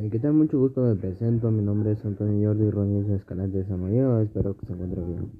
Eh, ¿Qué tal? Mucho gusto, me presento. Mi nombre es Antonio Jordi Rodríguez Escalante de Samayoa. Espero que se encuentre bien.